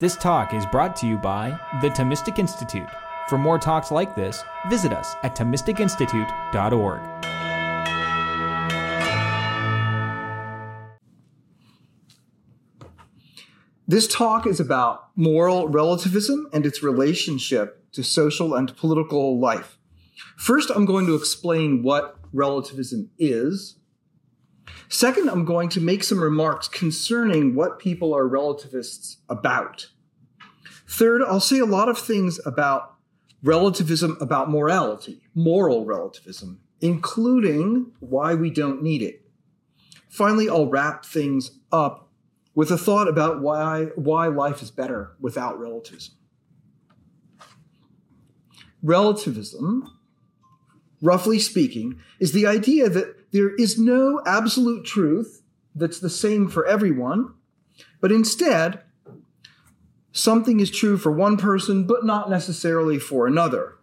This talk is brought to you by the Thomistic Institute. For more talks like this, visit us at ThomisticInstitute.org. This talk is about moral relativism and its relationship to social and political life. First, I'm going to explain what relativism is. Second, I'm going to make some remarks concerning what people are relativists about. Third, I'll say a lot of things about relativism, about morality, moral relativism, including why we don't need it. Finally, I'll wrap things up with a thought about why, why life is better without relativism. Relativism, roughly speaking, is the idea that there is no absolute truth that's the same for everyone, but instead, something is true for one person, but not necessarily for another.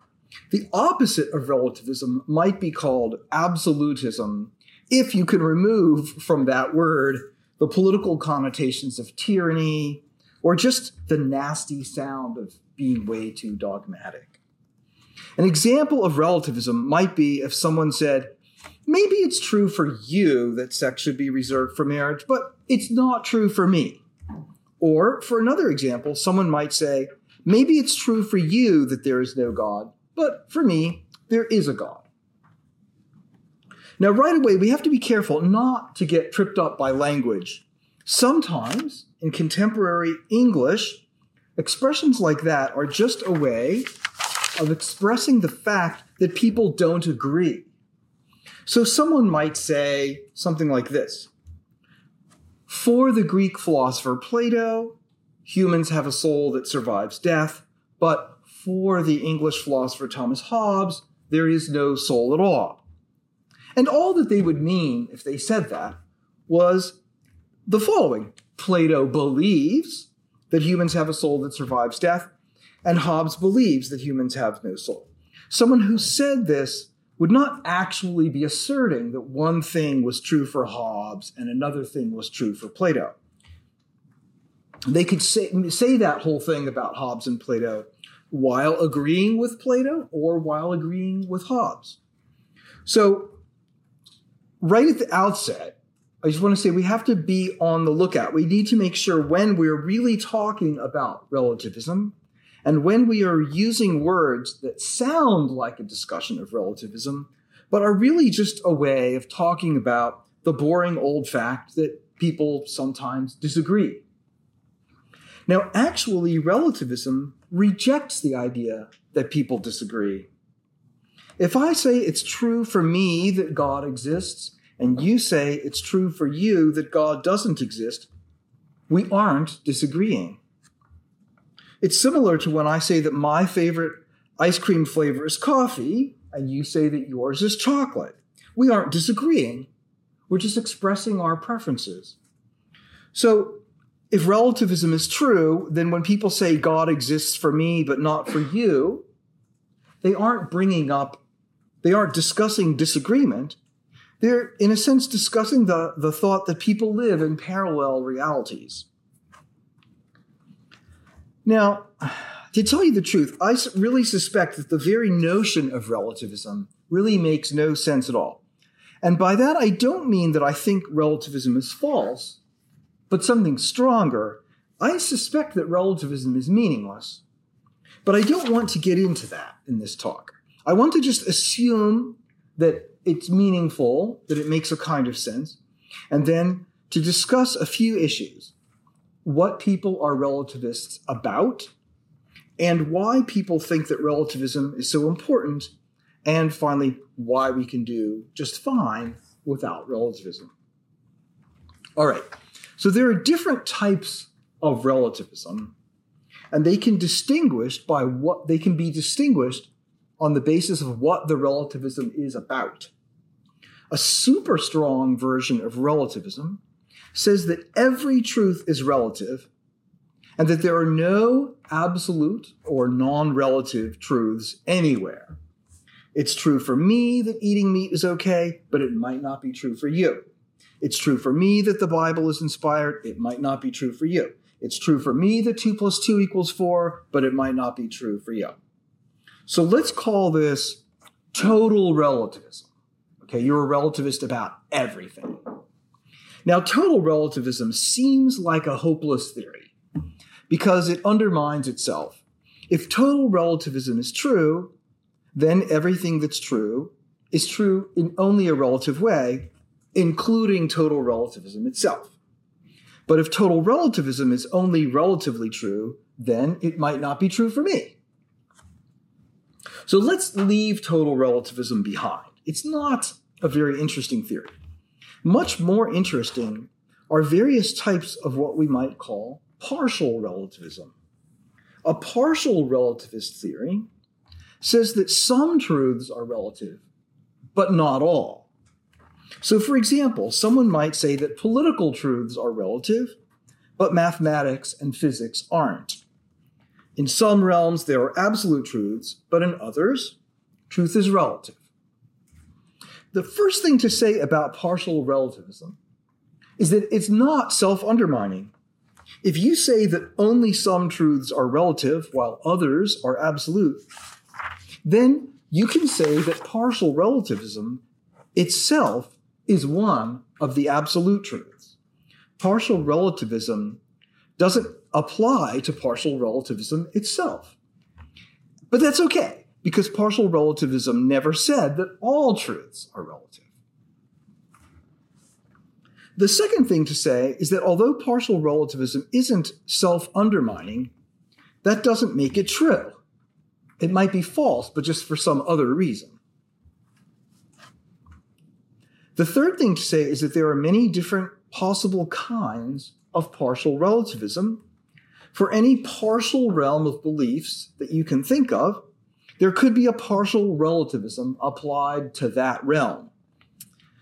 The opposite of relativism might be called absolutism, if you can remove from that word the political connotations of tyranny or just the nasty sound of being way too dogmatic. An example of relativism might be if someone said, maybe it's true for you that sex should be reserved for marriage, but it's not true for me. Or, for another example, someone might say, maybe it's true for you that there is no God, but for me, there is a God. Now, right away, we have to be careful not to get tripped up by language. Sometimes, in contemporary English, expressions like that are just a way of expressing the fact that people don't agree. So, someone might say something like this For the Greek philosopher Plato, humans have a soul that survives death, but for the English philosopher Thomas Hobbes, there is no soul at all. And all that they would mean if they said that was the following Plato believes that humans have a soul that survives death, and Hobbes believes that humans have no soul. Someone who said this would not actually be asserting that one thing was true for Hobbes and another thing was true for Plato. They could say, say that whole thing about Hobbes and Plato while agreeing with Plato or while agreeing with Hobbes. So right at the outset, I just want to say we have to be on the lookout. We need to make sure when we're really talking about relativism and when we are using words that sound like a discussion of relativism, but are really just a way of talking about the boring old fact that people sometimes disagree. Now, actually, relativism rejects the idea that people disagree. If I say it's true for me that God exists, and you say it's true for you that God doesn't exist, we aren't disagreeing. It's similar to when I say that my favorite ice cream flavor is coffee, and you say that yours is chocolate. We aren't disagreeing. We're just expressing our preferences. So, if relativism is true, then when people say God exists for me but not for you, they aren't bringing up they aren't discussing disagreement. They're, in a sense, discussing the, the thought that people live in parallel realities. Now, to tell you the truth, I really suspect that the very notion of relativism really makes no sense at all. And by that, I don't mean that I think relativism is false, but something stronger. I suspect that relativism is meaningless. But I don't want to get into that in this talk. I want to just assume that it's meaningful, that it makes a kind of sense, and then to discuss a few issues. What people are relativists about, and why people think that relativism is so important, and finally, why we can do just fine without relativism. All right, so there are different types of relativism, and they can distinguish by what they can be distinguished on the basis of what the relativism is about. A super strong version of relativism says that every truth is relative and that there are no absolute or non relative truths anywhere. It's true for me that eating meat is okay, but it might not be true for you. It's true for me that the Bible is inspired, it might not be true for you. It's true for me that 2 plus 2 equals 4, but it might not be true for you. So let's call this total relativism. Okay, you're a relativist about everything. Now, total relativism seems like a hopeless theory because it undermines itself. If total relativism is true, then everything that's true is true in only a relative way, including total relativism itself. But if total relativism is only relatively true, then it might not be true for me. So let's leave total relativism behind. It's not a very interesting theory. Much more interesting are various types of what we might call partial relativism. A partial relativist theory says that some truths are relative, but not all. So, for example, someone might say that political truths are relative, but mathematics and physics aren't. In some realms, there are absolute truths, but in others, truth is relative. The first thing to say about partial relativism is that it's not self undermining. If you say that only some truths are relative while others are absolute, then you can say that partial relativism itself is one of the absolute truths. Partial relativism doesn't apply to partial relativism itself. But that's okay, because partial relativism never said that all truths are relative. The second thing to say is that although partial relativism isn't self undermining, that doesn't make it true. It might be false, but just for some other reason. The third thing to say is that there are many different possible kinds of partial relativism. For any partial realm of beliefs that you can think of, there could be a partial relativism applied to that realm.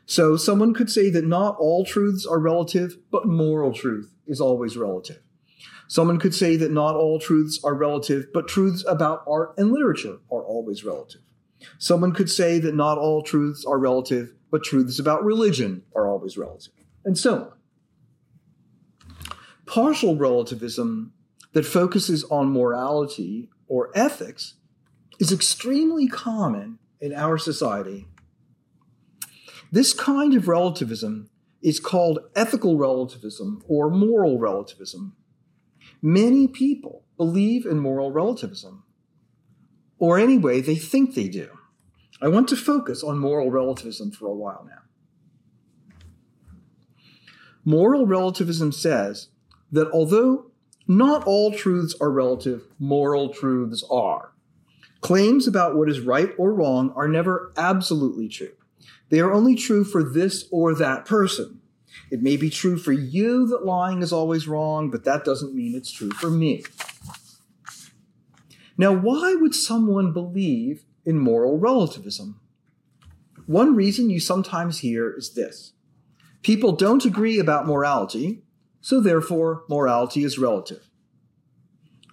So someone could say that not all truths are relative, but moral truth is always relative. Someone could say that not all truths are relative, but truths about art and literature are always relative. Someone could say that not all truths are relative, but truths about religion are always relative, and so on. Partial relativism that focuses on morality or ethics is extremely common in our society. This kind of relativism is called ethical relativism or moral relativism. Many people believe in moral relativism, or anyway, they think they do. I want to focus on moral relativism for a while now. Moral relativism says that although not all truths are relative, moral truths are. Claims about what is right or wrong are never absolutely true. They are only true for this or that person. It may be true for you that lying is always wrong, but that doesn't mean it's true for me. Now, why would someone believe in moral relativism. One reason you sometimes hear is this people don't agree about morality, so therefore morality is relative.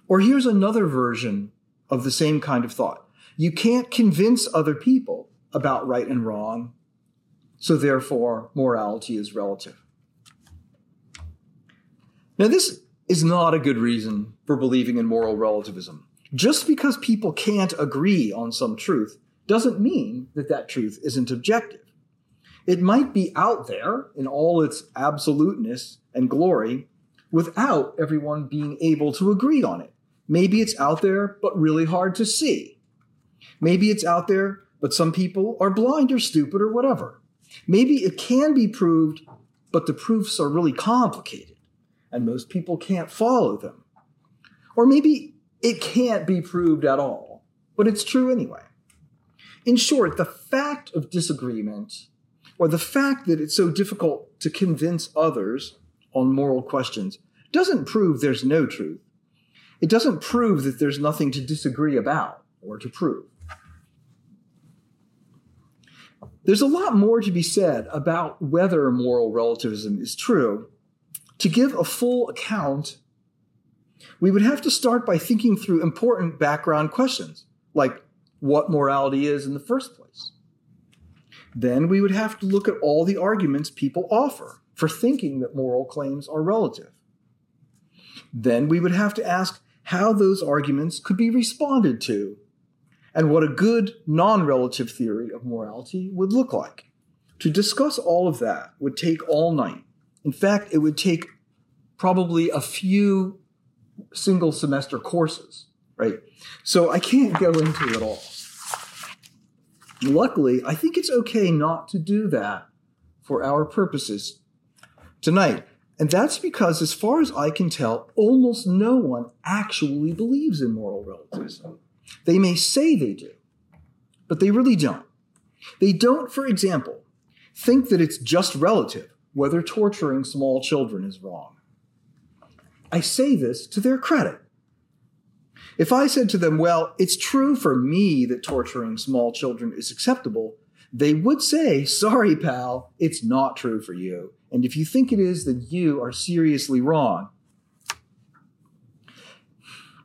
Or here's another version of the same kind of thought you can't convince other people about right and wrong, so therefore morality is relative. Now, this is not a good reason for believing in moral relativism. Just because people can't agree on some truth doesn't mean that that truth isn't objective. It might be out there in all its absoluteness and glory without everyone being able to agree on it. Maybe it's out there, but really hard to see. Maybe it's out there, but some people are blind or stupid or whatever. Maybe it can be proved, but the proofs are really complicated and most people can't follow them. Or maybe it can't be proved at all, but it's true anyway. In short, the fact of disagreement, or the fact that it's so difficult to convince others on moral questions, doesn't prove there's no truth. It doesn't prove that there's nothing to disagree about or to prove. There's a lot more to be said about whether moral relativism is true. To give a full account we would have to start by thinking through important background questions, like what morality is in the first place. Then we would have to look at all the arguments people offer for thinking that moral claims are relative. Then we would have to ask how those arguments could be responded to and what a good non relative theory of morality would look like. To discuss all of that would take all night. In fact, it would take probably a few single semester courses, right? So I can't go into it all. Luckily, I think it's okay not to do that for our purposes tonight. And that's because, as far as I can tell, almost no one actually believes in moral relativism. They may say they do, but they really don't. They don't, for example, think that it's just relative whether torturing small children is wrong. I say this to their credit. If I said to them, well, it's true for me that torturing small children is acceptable, they would say, sorry, pal, it's not true for you. And if you think it is, then you are seriously wrong.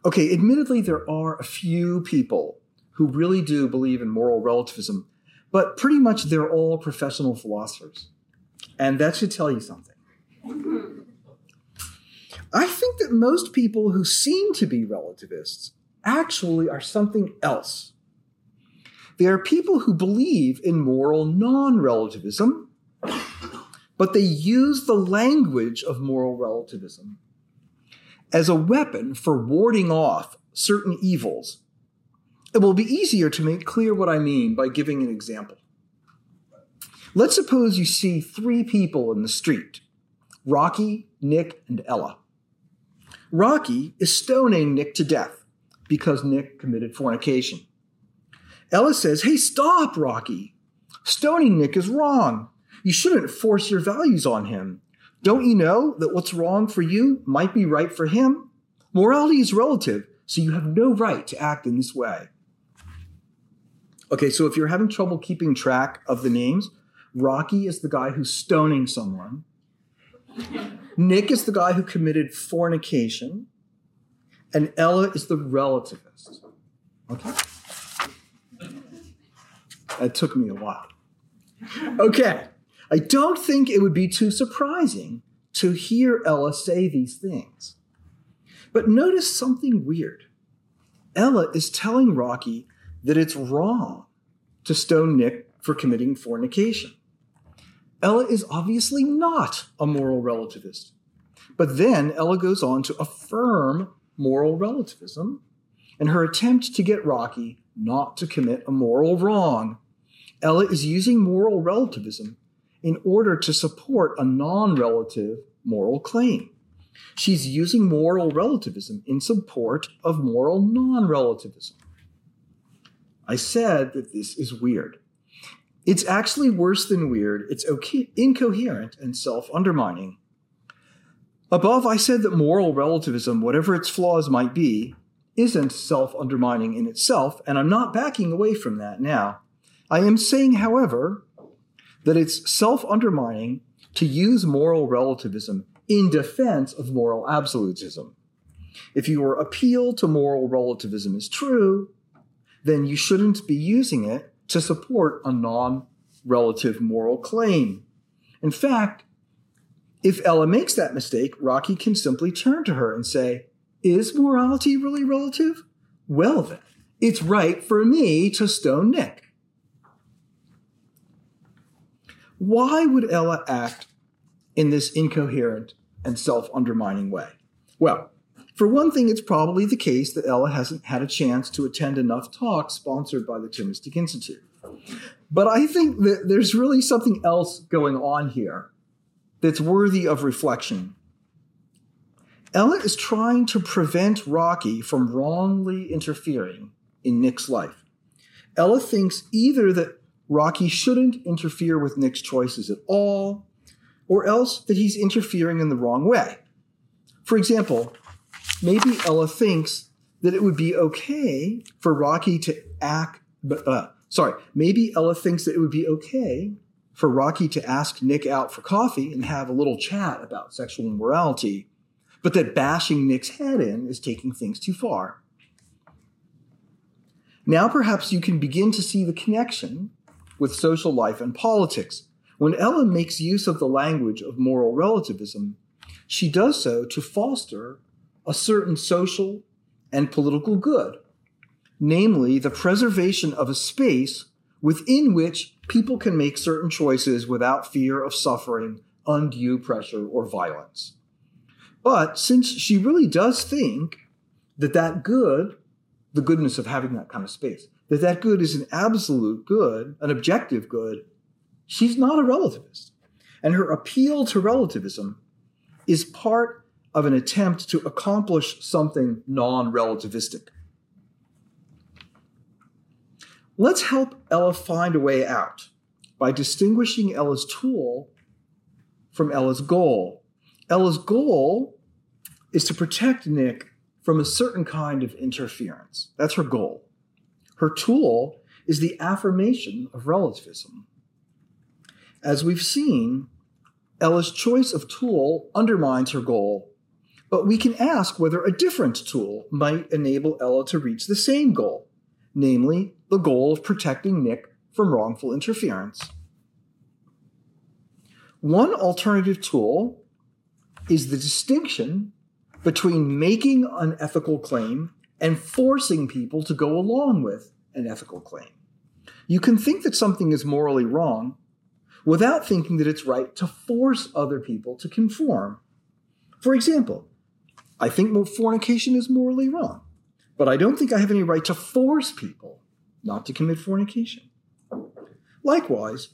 Okay, admittedly, there are a few people who really do believe in moral relativism, but pretty much they're all professional philosophers. And that should tell you something. I think that most people who seem to be relativists actually are something else. They are people who believe in moral non relativism, but they use the language of moral relativism as a weapon for warding off certain evils. It will be easier to make clear what I mean by giving an example. Let's suppose you see three people in the street Rocky, Nick, and Ella. Rocky is stoning Nick to death because Nick committed fornication. Ella says, Hey, stop, Rocky. Stoning Nick is wrong. You shouldn't force your values on him. Don't you know that what's wrong for you might be right for him? Morality is relative, so you have no right to act in this way. Okay, so if you're having trouble keeping track of the names, Rocky is the guy who's stoning someone. Nick is the guy who committed fornication. And Ella is the relativist. Okay? That took me a while. Okay. I don't think it would be too surprising to hear Ella say these things. But notice something weird. Ella is telling Rocky that it's wrong to stone Nick for committing fornication. Ella is obviously not a moral relativist. But then Ella goes on to affirm moral relativism and her attempt to get Rocky not to commit a moral wrong. Ella is using moral relativism in order to support a non relative moral claim. She's using moral relativism in support of moral non relativism. I said that this is weird. It's actually worse than weird. It's okay, incoherent and self undermining. Above, I said that moral relativism, whatever its flaws might be, isn't self undermining in itself, and I'm not backing away from that now. I am saying, however, that it's self undermining to use moral relativism in defense of moral absolutism. If your appeal to moral relativism is true, then you shouldn't be using it to support a non relative moral claim. In fact, if Ella makes that mistake, Rocky can simply turn to her and say, Is morality really relative? Well, then, it's right for me to stone Nick. Why would Ella act in this incoherent and self undermining way? Well, for one thing, it's probably the case that Ella hasn't had a chance to attend enough talks sponsored by the Thomistic Institute. But I think that there's really something else going on here that's worthy of reflection. Ella is trying to prevent Rocky from wrongly interfering in Nick's life. Ella thinks either that Rocky shouldn't interfere with Nick's choices at all, or else that he's interfering in the wrong way. For example, maybe Ella thinks that it would be okay for Rocky to act, but uh, sorry, maybe Ella thinks that it would be okay for Rocky to ask Nick out for coffee and have a little chat about sexual immorality, but that bashing Nick's head in is taking things too far. Now perhaps you can begin to see the connection with social life and politics. When Ella makes use of the language of moral relativism, she does so to foster a certain social and political good, namely the preservation of a space within which people can make certain choices without fear of suffering undue pressure or violence. But since she really does think that that good, the goodness of having that kind of space, that that good is an absolute good, an objective good, she's not a relativist. And her appeal to relativism is part of an attempt to accomplish something non relativistic. Let's help Ella find a way out by distinguishing Ella's tool from Ella's goal. Ella's goal is to protect Nick from a certain kind of interference. That's her goal. Her tool is the affirmation of relativism. As we've seen, Ella's choice of tool undermines her goal, but we can ask whether a different tool might enable Ella to reach the same goal, namely the goal of protecting Nick from wrongful interference. One alternative tool is the distinction between making an ethical claim and forcing people to go along with an ethical claim. You can think that something is morally wrong without thinking that it's right to force other people to conform. For example, I think fornication is morally wrong, but I don't think I have any right to force people not to commit fornication. Likewise,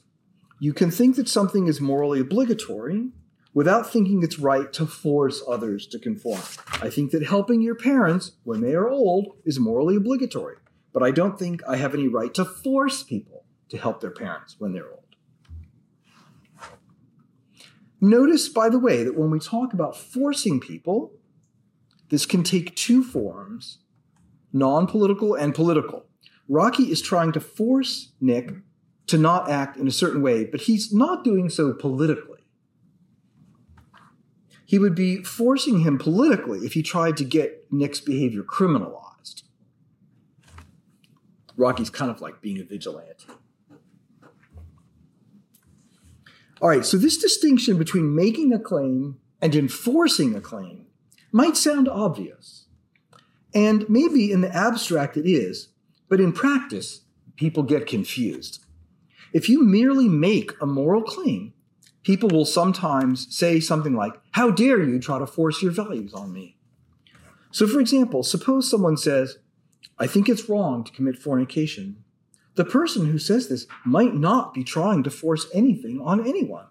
you can think that something is morally obligatory without thinking it's right to force others to conform. I think that helping your parents when they are old is morally obligatory, but I don't think I have any right to force people to help their parents when they're old. Notice, by the way, that when we talk about forcing people, this can take two forms non political and political. Rocky is trying to force Nick to not act in a certain way, but he's not doing so politically he would be forcing him politically if he tried to get Nick's behavior criminalized. Rocky's kind of like being a vigilante. All right, so this distinction between making a claim and enforcing a claim might sound obvious. And maybe in the abstract it is, but in practice, people get confused. If you merely make a moral claim, people will sometimes say something like, How dare you try to force your values on me? So, for example, suppose someone says, I think it's wrong to commit fornication. The person who says this might not be trying to force anything on anyone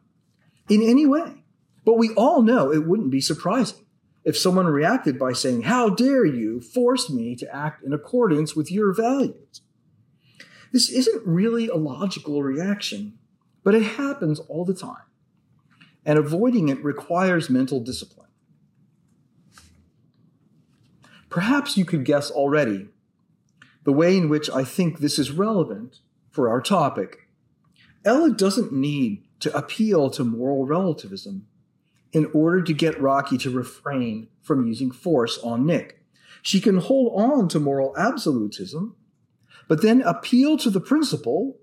in any way. But we all know it wouldn't be surprising if someone reacted by saying, How dare you force me to act in accordance with your values? This isn't really a logical reaction, but it happens all the time and avoiding it requires mental discipline. Perhaps you could guess already the way in which I think this is relevant for our topic. Ella doesn't need to appeal to moral relativism in order to get Rocky to refrain from using force on Nick. She can hold on to moral absolutism, but then appeal to the principle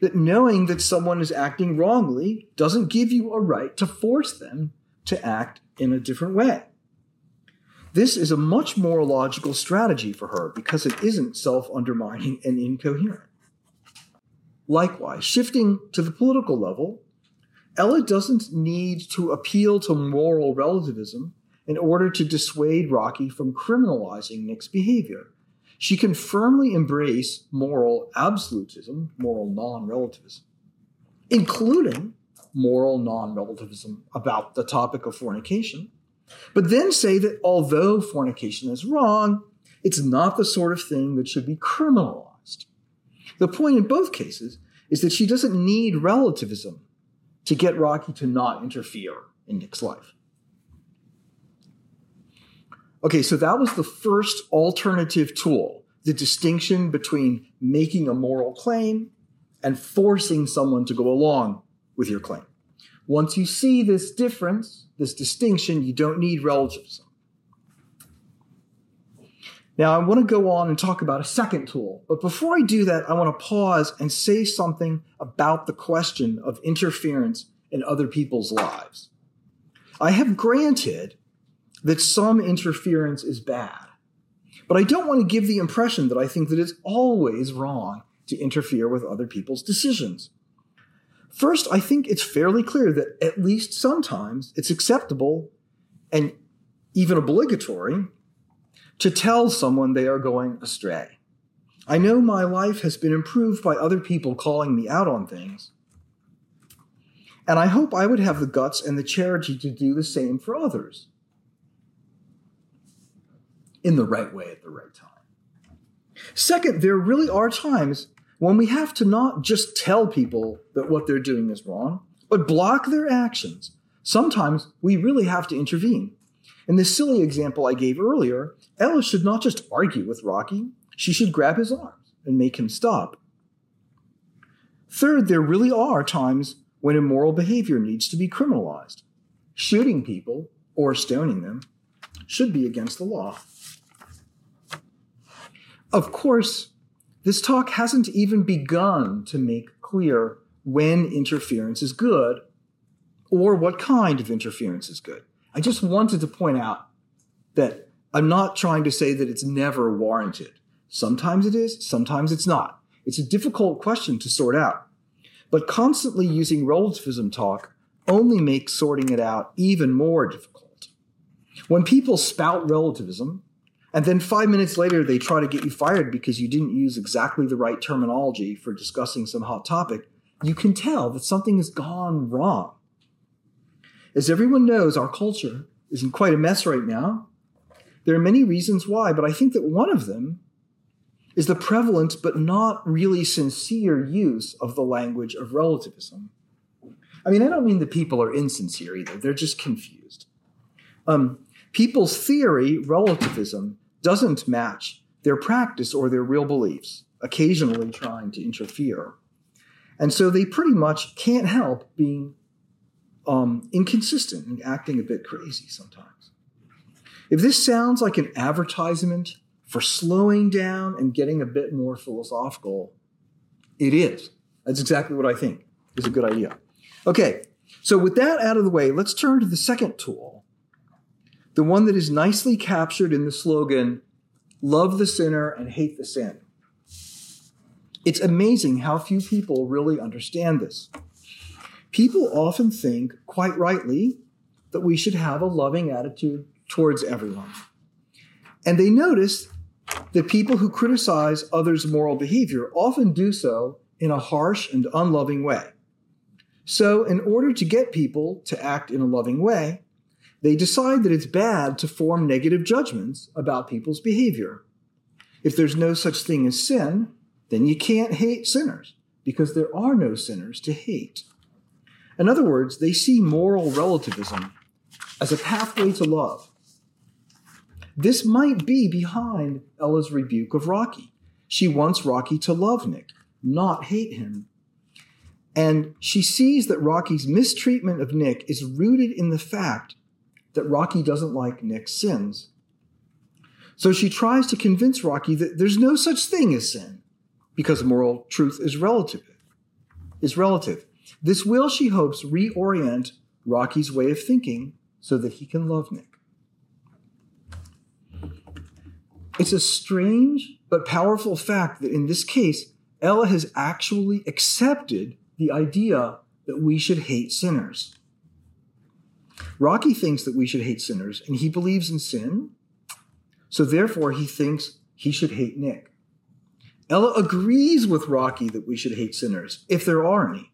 that knowing that someone is acting wrongly doesn't give you a right to force them to act in a different way. This is a much more logical strategy for her because it isn't self undermining and incoherent. Likewise, shifting to the political level, Ella doesn't need to appeal to moral relativism in order to dissuade Rocky from criminalizing Nick's behavior she can firmly embrace moral absolutism, moral non relativism, including moral non relativism about the topic of fornication, but then say that although fornication is wrong, it's not the sort of thing that should be criminalized. The point in both cases is that she doesn't need relativism to get Rocky to not interfere in Nick's life. Okay, so that was the first alternative tool the distinction between making a moral claim and forcing someone to go along with your claim. Once you see this difference, this distinction, you don't need relativism. Now, I want to go on and talk about a second tool, but before I do that, I want to pause and say something about the question of interference in other people's lives. I have granted that some interference is bad. But I don't want to give the impression that I think that it's always wrong to interfere with other people's decisions. First, I think it's fairly clear that at least sometimes it's acceptable and even obligatory to tell someone they are going astray. I know my life has been improved by other people calling me out on things. And I hope I would have the guts and the charity to do the same for others in the right way at the right time. Second, there really are times when we have to not just tell people that what they're doing is wrong, but block their actions. Sometimes we really have to intervene. In the silly example I gave earlier, Ella should not just argue with Rocky, she should grab his arms and make him stop. Third, there really are times when immoral behavior needs to be criminalized. Shooting people or stoning them should be against the law. Of course, this talk hasn't even begun to make clear when interference is good or what kind of interference is good. I just wanted to point out that I'm not trying to say that it's never warranted. Sometimes it is, sometimes it's not. It's a difficult question to sort out. But constantly using relativism talk only makes sorting it out even more difficult. When people spout relativism, and then five minutes later, they try to get you fired because you didn't use exactly the right terminology for discussing some hot topic. You can tell that something has gone wrong. As everyone knows, our culture is in quite a mess right now. There are many reasons why, but I think that one of them is the prevalent but not really sincere use of the language of relativism. I mean, I don't mean that people are insincere either, they're just confused. Um, people's theory, relativism, doesn't match their practice or their real beliefs, occasionally trying to interfere. And so they pretty much can't help being um, inconsistent and acting a bit crazy sometimes. If this sounds like an advertisement for slowing down and getting a bit more philosophical, it is. That's exactly what I think is a good idea. Okay, so with that out of the way, let's turn to the second tool the one that is nicely captured in the slogan, love the sinner and hate the sin. It's amazing how few people really understand this. People often think, quite rightly, that we should have a loving attitude towards everyone. And they notice that people who criticize others' moral behavior often do so in a harsh and unloving way. So, in order to get people to act in a loving way, they decide that it's bad to form negative judgments about people's behavior. If there's no such thing as sin, then you can't hate sinners because there are no sinners to hate. In other words, they see moral relativism as a pathway to love. This might be behind Ella's rebuke of Rocky. She wants Rocky to love Nick, not hate him. And she sees that Rocky's mistreatment of Nick is rooted in the fact that Rocky doesn't like Nick's sins. So she tries to convince Rocky that there's no such thing as sin because moral truth is relative. Is relative. This will, she hopes, reorient Rocky's way of thinking so that he can love Nick. It's a strange but powerful fact that in this case, Ella has actually accepted the idea that we should hate sinners. Rocky thinks that we should hate sinners, and he believes in sin. So therefore, he thinks he should hate Nick. Ella agrees with Rocky that we should hate sinners, if there are any.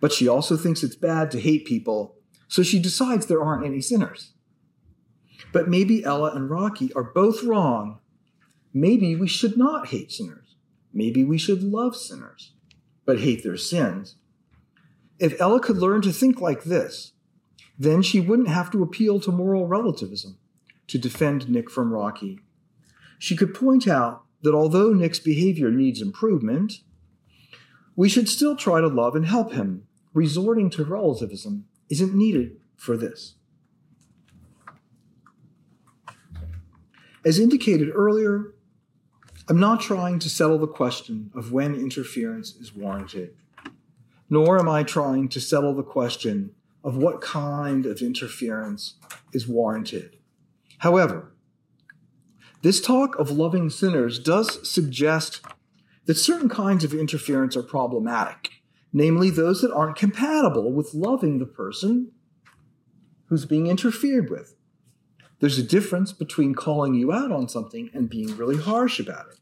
But she also thinks it's bad to hate people, so she decides there aren't any sinners. But maybe Ella and Rocky are both wrong. Maybe we should not hate sinners. Maybe we should love sinners, but hate their sins. If Ella could learn to think like this, then she wouldn't have to appeal to moral relativism to defend Nick from Rocky. She could point out that although Nick's behavior needs improvement, we should still try to love and help him. Resorting to relativism isn't needed for this. As indicated earlier, I'm not trying to settle the question of when interference is warranted, nor am I trying to settle the question of what kind of interference is warranted. However, this talk of loving sinners does suggest that certain kinds of interference are problematic, namely those that aren't compatible with loving the person who's being interfered with. There's a difference between calling you out on something and being really harsh about it.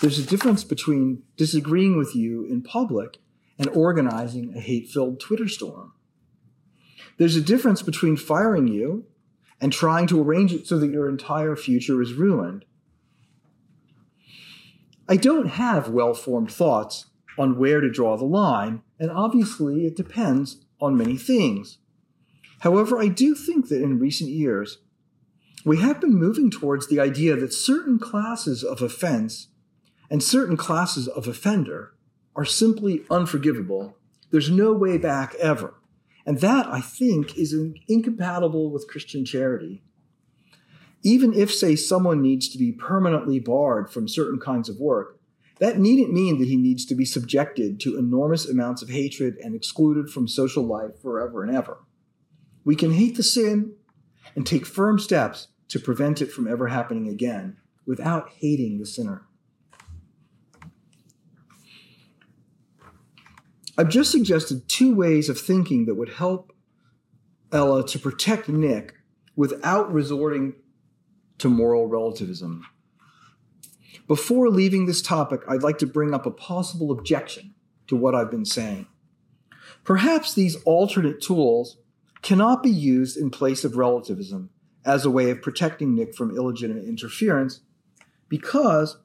There's a difference between disagreeing with you in public and organizing a hate filled Twitter storm. There's a difference between firing you and trying to arrange it so that your entire future is ruined. I don't have well formed thoughts on where to draw the line, and obviously it depends on many things. However, I do think that in recent years, we have been moving towards the idea that certain classes of offense and certain classes of offender are simply unforgivable. There's no way back ever. And that, I think, is incompatible with Christian charity. Even if, say, someone needs to be permanently barred from certain kinds of work, that needn't mean that he needs to be subjected to enormous amounts of hatred and excluded from social life forever and ever. We can hate the sin and take firm steps to prevent it from ever happening again without hating the sinner. I've just suggested two ways of thinking that would help Ella to protect Nick without resorting to moral relativism. Before leaving this topic, I'd like to bring up a possible objection to what I've been saying. Perhaps these alternate tools cannot be used in place of relativism as a way of protecting Nick from illegitimate interference because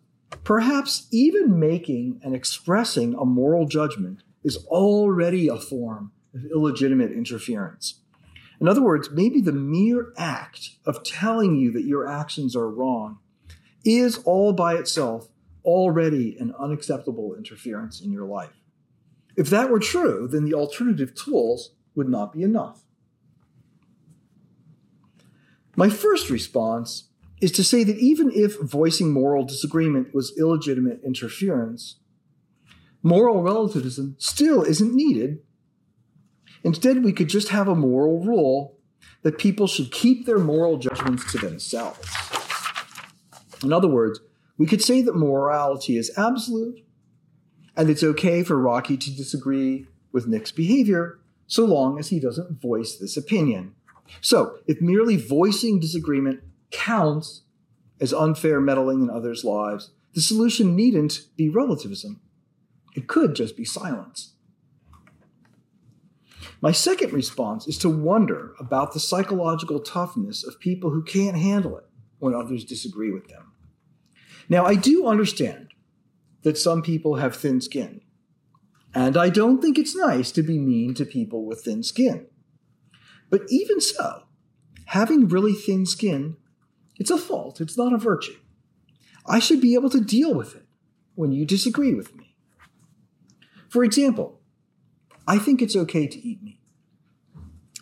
perhaps even making and expressing a moral judgment is already a form of illegitimate interference. In other words, maybe the mere act of telling you that your actions are wrong is all by itself already an unacceptable interference in your life. If that were true, then the alternative tools would not be enough. My first response is to say that even if voicing moral disagreement was illegitimate interference, moral relativism still isn't needed. Instead, we could just have a moral rule that people should keep their moral judgments to themselves. In other words, we could say that morality is absolute, and it's okay for Rocky to disagree with Nick's behavior so long as he doesn't voice this opinion. So, if merely voicing disagreement counts as unfair meddling in others' lives, the solution needn't be relativism. It could just be silence. My second response is to wonder about the psychological toughness of people who can't handle it when others disagree with them. Now, I do understand that some people have thin skin, and I don't think it's nice to be mean to people with thin skin. But even so, having really thin skin, it's a fault, it's not a virtue. I should be able to deal with it when you disagree with me. For example, I think it's okay to eat meat.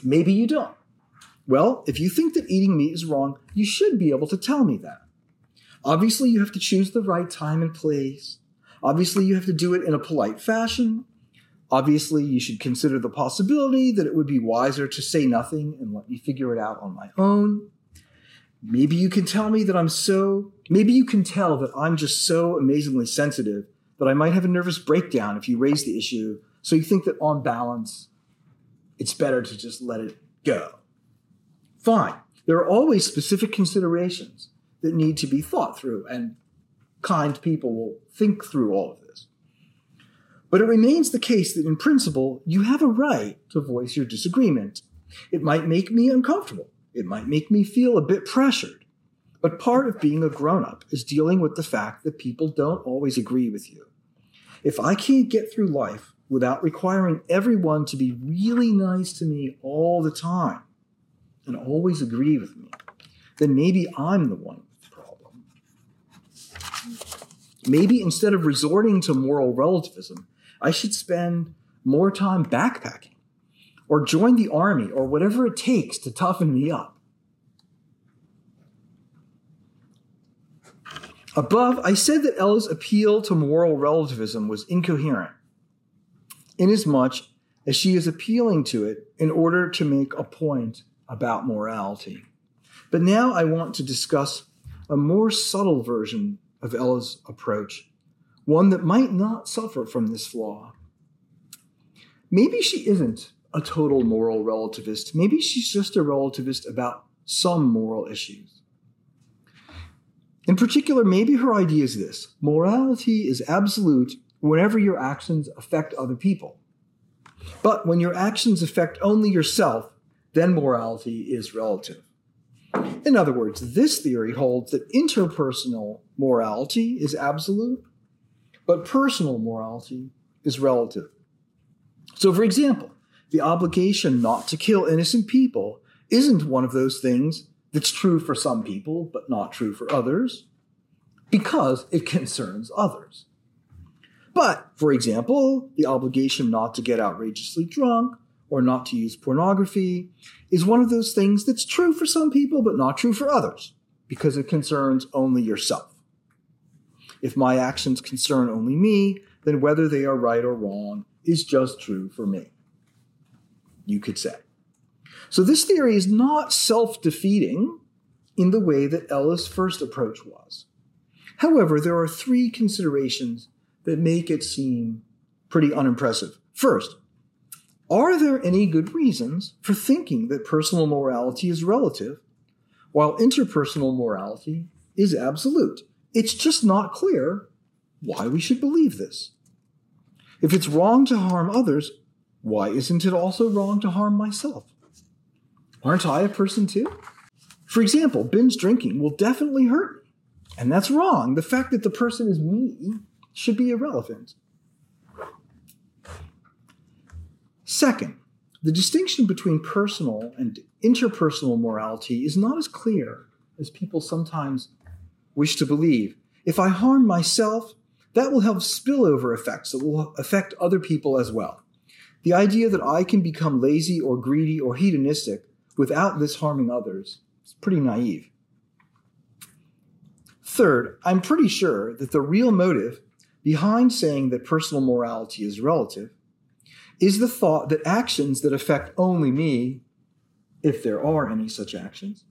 Maybe you don't. Well, if you think that eating meat is wrong, you should be able to tell me that. Obviously, you have to choose the right time and place. Obviously, you have to do it in a polite fashion. Obviously, you should consider the possibility that it would be wiser to say nothing and let me figure it out on my own. Maybe you can tell me that I'm so, maybe you can tell that I'm just so amazingly sensitive that I might have a nervous breakdown if you raise the issue. So you think that on balance, it's better to just let it go. Fine. There are always specific considerations that need to be thought through, and kind people will think through all of this. But it remains the case that in principle, you have a right to voice your disagreement. It might make me uncomfortable. It might make me feel a bit pressured. But part of being a grown up is dealing with the fact that people don't always agree with you. If I can't get through life without requiring everyone to be really nice to me all the time and always agree with me, then maybe I'm the one with the problem. Maybe instead of resorting to moral relativism, I should spend more time backpacking or join the army or whatever it takes to toughen me up. Above, I said that Ella's appeal to moral relativism was incoherent, inasmuch as she is appealing to it in order to make a point about morality. But now I want to discuss a more subtle version of Ella's approach, one that might not suffer from this flaw. Maybe she isn't a total moral relativist. Maybe she's just a relativist about some moral issues. In particular, maybe her idea is this morality is absolute whenever your actions affect other people. But when your actions affect only yourself, then morality is relative. In other words, this theory holds that interpersonal morality is absolute, but personal morality is relative. So, for example, the obligation not to kill innocent people isn't one of those things that's true for some people, but not true for others, because it concerns others. But, for example, the obligation not to get outrageously drunk or not to use pornography is one of those things that's true for some people, but not true for others, because it concerns only yourself. If my actions concern only me, then whether they are right or wrong is just true for me. You could say. So this theory is not self defeating in the way that Ella's first approach was. However, there are three considerations that make it seem pretty unimpressive. First, are there any good reasons for thinking that personal morality is relative while interpersonal morality is absolute? It's just not clear why we should believe this. If it's wrong to harm others, why isn't it also wrong to harm myself? Aren't I a person too? For example, binge drinking will definitely hurt me. And that's wrong. The fact that the person is me should be irrelevant. Second, the distinction between personal and interpersonal morality is not as clear as people sometimes wish to believe. If I harm myself, that will have spillover effects that will affect other people as well. The idea that I can become lazy or greedy or hedonistic without this harming others is pretty naive. Third, I'm pretty sure that the real motive behind saying that personal morality is relative is the thought that actions that affect only me, if there are any such actions,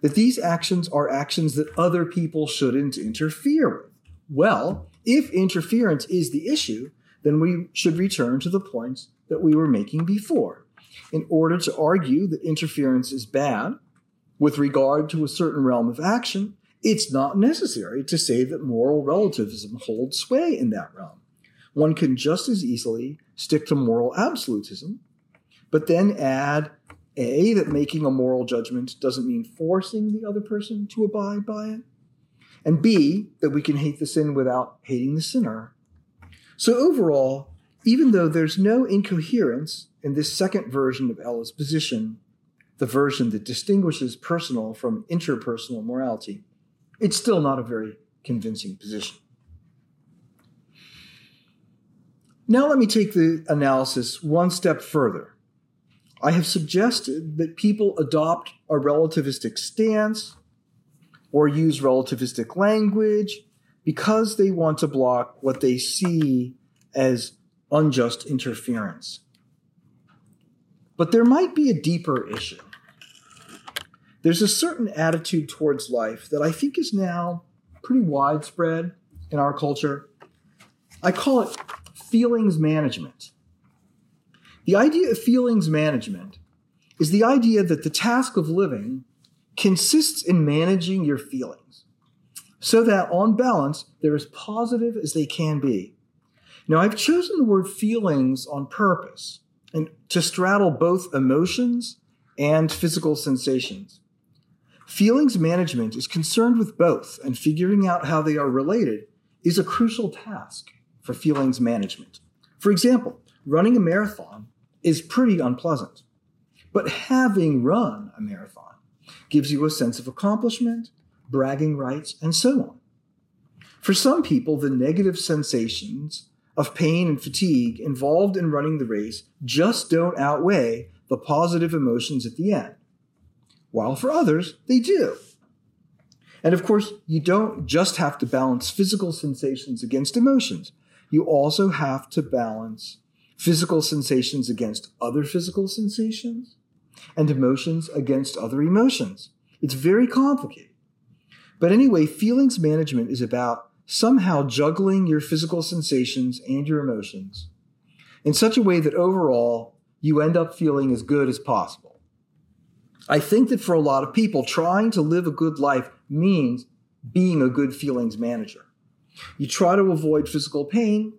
that these actions are actions that other people shouldn't interfere with. Well, if interference is the issue, then we should return to the points that we were making before. In order to argue that interference is bad with regard to a certain realm of action, it's not necessary to say that moral relativism holds sway in that realm. One can just as easily stick to moral absolutism, but then add A, that making a moral judgment doesn't mean forcing the other person to abide by it, and B, that we can hate the sin without hating the sinner. So overall, even though there's no incoherence in this second version of Ella's position, the version that distinguishes personal from interpersonal morality, it's still not a very convincing position. Now, let me take the analysis one step further. I have suggested that people adopt a relativistic stance or use relativistic language because they want to block what they see as unjust interference. But there might be a deeper issue there's a certain attitude towards life that I think is now pretty widespread in our culture. I call it feelings management. The idea of feelings management is the idea that the task of living consists in managing your feelings so that on balance they're as positive as they can be. Now, I've chosen the word feelings on purpose and to straddle both emotions and physical sensations. Feelings management is concerned with both, and figuring out how they are related is a crucial task for feelings management. For example, running a marathon is pretty unpleasant, but having run a marathon gives you a sense of accomplishment, bragging rights, and so on. For some people, the negative sensations of pain and fatigue involved in running the race just don't outweigh the positive emotions at the end while for others, they do. And of course, you don't just have to balance physical sensations against emotions. You also have to balance physical sensations against other physical sensations, and emotions against other emotions. It's very complicated. But anyway, feelings management is about somehow juggling your physical sensations and your emotions in such a way that overall you end up feeling as good as possible. I think that for a lot of people, trying to live a good life means being a good feelings manager. You try to avoid physical pain,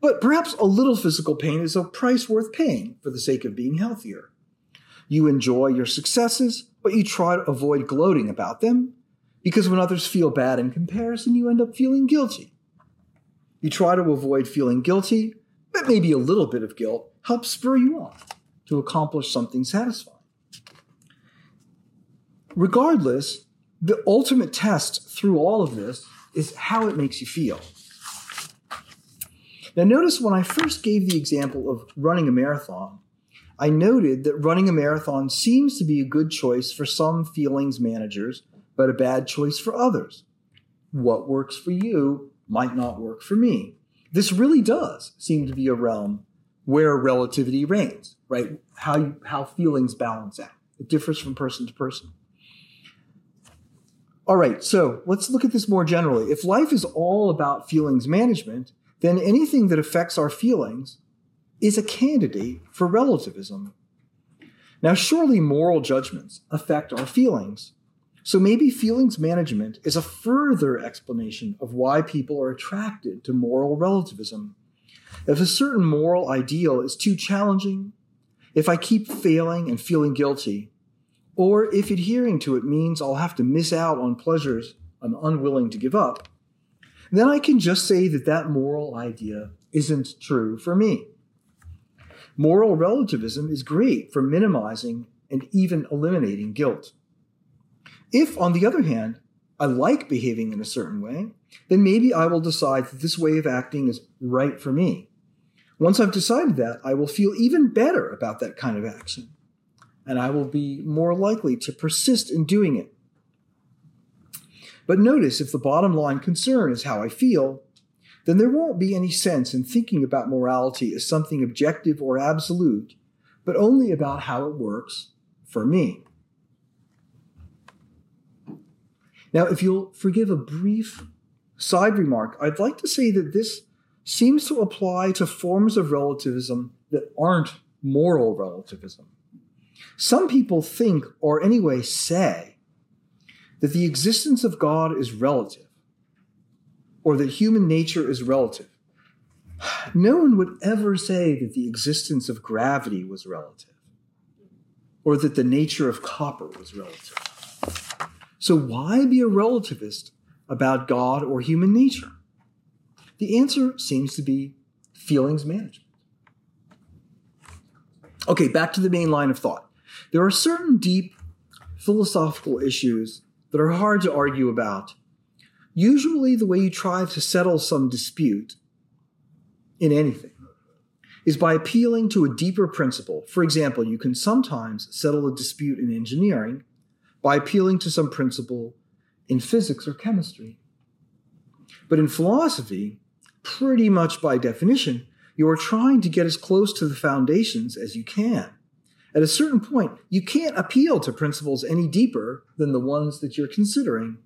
but perhaps a little physical pain is a price worth paying for the sake of being healthier. You enjoy your successes, but you try to avoid gloating about them because when others feel bad in comparison, you end up feeling guilty. You try to avoid feeling guilty, but maybe a little bit of guilt helps spur you on to accomplish something satisfying. Regardless, the ultimate test through all of this is how it makes you feel. Now, notice when I first gave the example of running a marathon, I noted that running a marathon seems to be a good choice for some feelings managers, but a bad choice for others. What works for you might not work for me. This really does seem to be a realm where relativity reigns, right? How, you, how feelings balance out. It differs from person to person. All right, so let's look at this more generally. If life is all about feelings management, then anything that affects our feelings is a candidate for relativism. Now, surely moral judgments affect our feelings. So maybe feelings management is a further explanation of why people are attracted to moral relativism. If a certain moral ideal is too challenging, if I keep failing and feeling guilty, or if adhering to it means I'll have to miss out on pleasures I'm unwilling to give up, then I can just say that that moral idea isn't true for me. Moral relativism is great for minimizing and even eliminating guilt. If, on the other hand, I like behaving in a certain way, then maybe I will decide that this way of acting is right for me. Once I've decided that, I will feel even better about that kind of action and I will be more likely to persist in doing it. But notice if the bottom line concern is how I feel, then there won't be any sense in thinking about morality as something objective or absolute, but only about how it works for me. Now, if you'll forgive a brief side remark, I'd like to say that this seems to apply to forms of relativism that aren't moral relativism. Some people think, or anyway say, that the existence of God is relative, or that human nature is relative. No one would ever say that the existence of gravity was relative, or that the nature of copper was relative. So, why be a relativist about God or human nature? The answer seems to be feelings management. Okay, back to the main line of thought. There are certain deep philosophical issues that are hard to argue about. Usually, the way you try to settle some dispute in anything is by appealing to a deeper principle. For example, you can sometimes settle a dispute in engineering by appealing to some principle in physics or chemistry. But in philosophy, pretty much by definition, you are trying to get as close to the foundations as you can. At a certain point, you can't appeal to principles any deeper than the ones that you're considering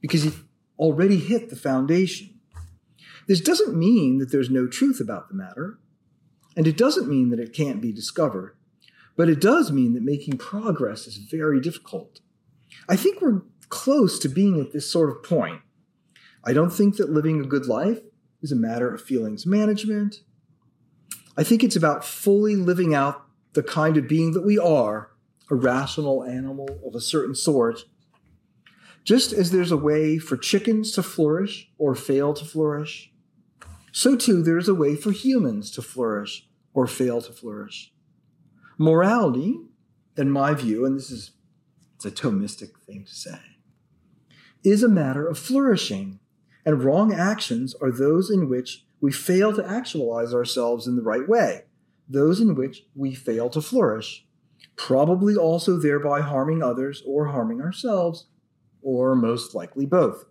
because you've already hit the foundation. This doesn't mean that there's no truth about the matter, and it doesn't mean that it can't be discovered, but it does mean that making progress is very difficult. I think we're close to being at this sort of point. I don't think that living a good life is a matter of feelings management. I think it's about fully living out the kind of being that we are, a rational animal of a certain sort, just as there's a way for chickens to flourish or fail to flourish, so too there's a way for humans to flourish or fail to flourish. Morality, in my view, and this is a Thomistic thing to say, is a matter of flourishing, and wrong actions are those in which we fail to actualize ourselves in the right way those in which we fail to flourish, probably also thereby harming others or harming ourselves, or most likely both.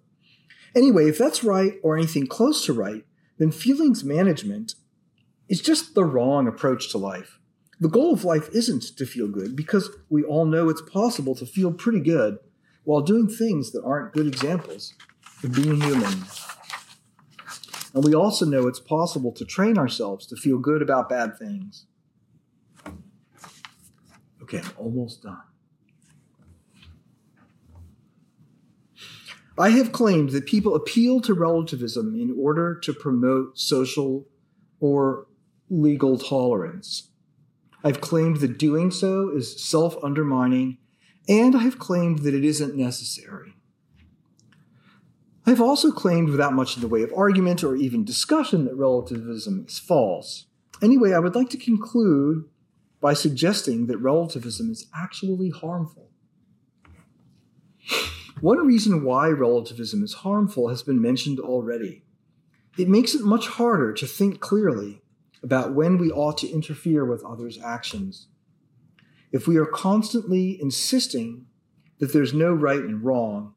Anyway, if that's right or anything close to right, then feelings management is just the wrong approach to life. The goal of life isn't to feel good because we all know it's possible to feel pretty good while doing things that aren't good examples of being human. And we also know it's possible to train ourselves to feel good about bad things. Okay, I'm almost done. I have claimed that people appeal to relativism in order to promote social or legal tolerance. I've claimed that doing so is self undermining, and I have claimed that it isn't necessary. I've also claimed without much in the way of argument or even discussion that relativism is false. Anyway, I would like to conclude by suggesting that relativism is actually harmful. One reason why relativism is harmful has been mentioned already. It makes it much harder to think clearly about when we ought to interfere with others' actions. If we are constantly insisting that there's no right and wrong,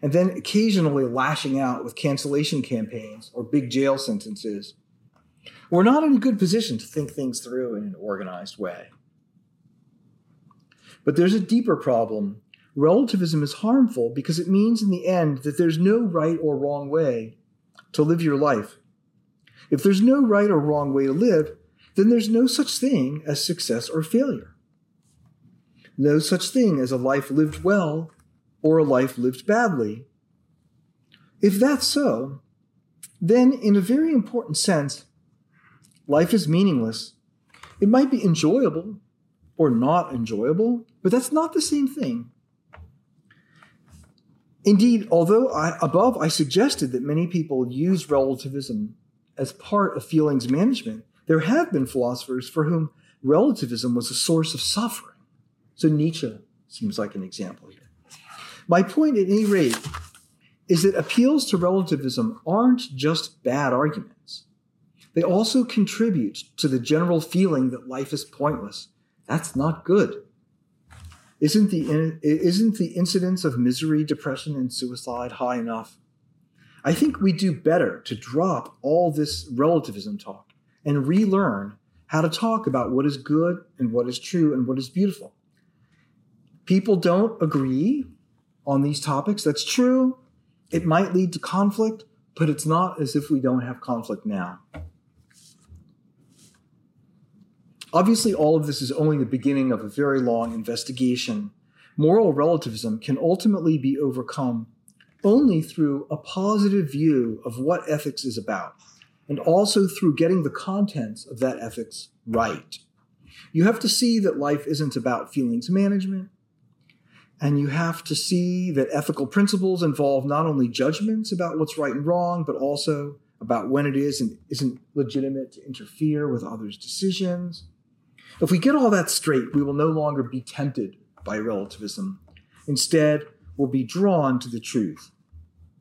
and then occasionally lashing out with cancellation campaigns or big jail sentences, we're not in a good position to think things through in an organized way. But there's a deeper problem. Relativism is harmful because it means in the end that there's no right or wrong way to live your life. If there's no right or wrong way to live, then there's no such thing as success or failure. No such thing as a life lived well or a life lived badly. If that's so, then in a very important sense, life is meaningless. It might be enjoyable or not enjoyable, but that's not the same thing. Indeed, although I, above I suggested that many people use relativism as part of feelings management, there have been philosophers for whom relativism was a source of suffering. So Nietzsche seems like an example here. My point, at any rate, is that appeals to relativism aren't just bad arguments. They also contribute to the general feeling that life is pointless. That's not good. Isn't the, isn't the incidence of misery, depression, and suicide high enough? I think we do better to drop all this relativism talk and relearn how to talk about what is good and what is true and what is beautiful. People don't agree on these topics. That's true. It might lead to conflict, but it's not as if we don't have conflict now. Obviously, all of this is only the beginning of a very long investigation. Moral relativism can ultimately be overcome only through a positive view of what ethics is about, and also through getting the contents of that ethics right. You have to see that life isn't about feelings management, and you have to see that ethical principles involve not only judgments about what's right and wrong, but also about when it is and isn't legitimate to interfere with others' decisions. If we get all that straight, we will no longer be tempted by relativism. Instead, we'll be drawn to the truth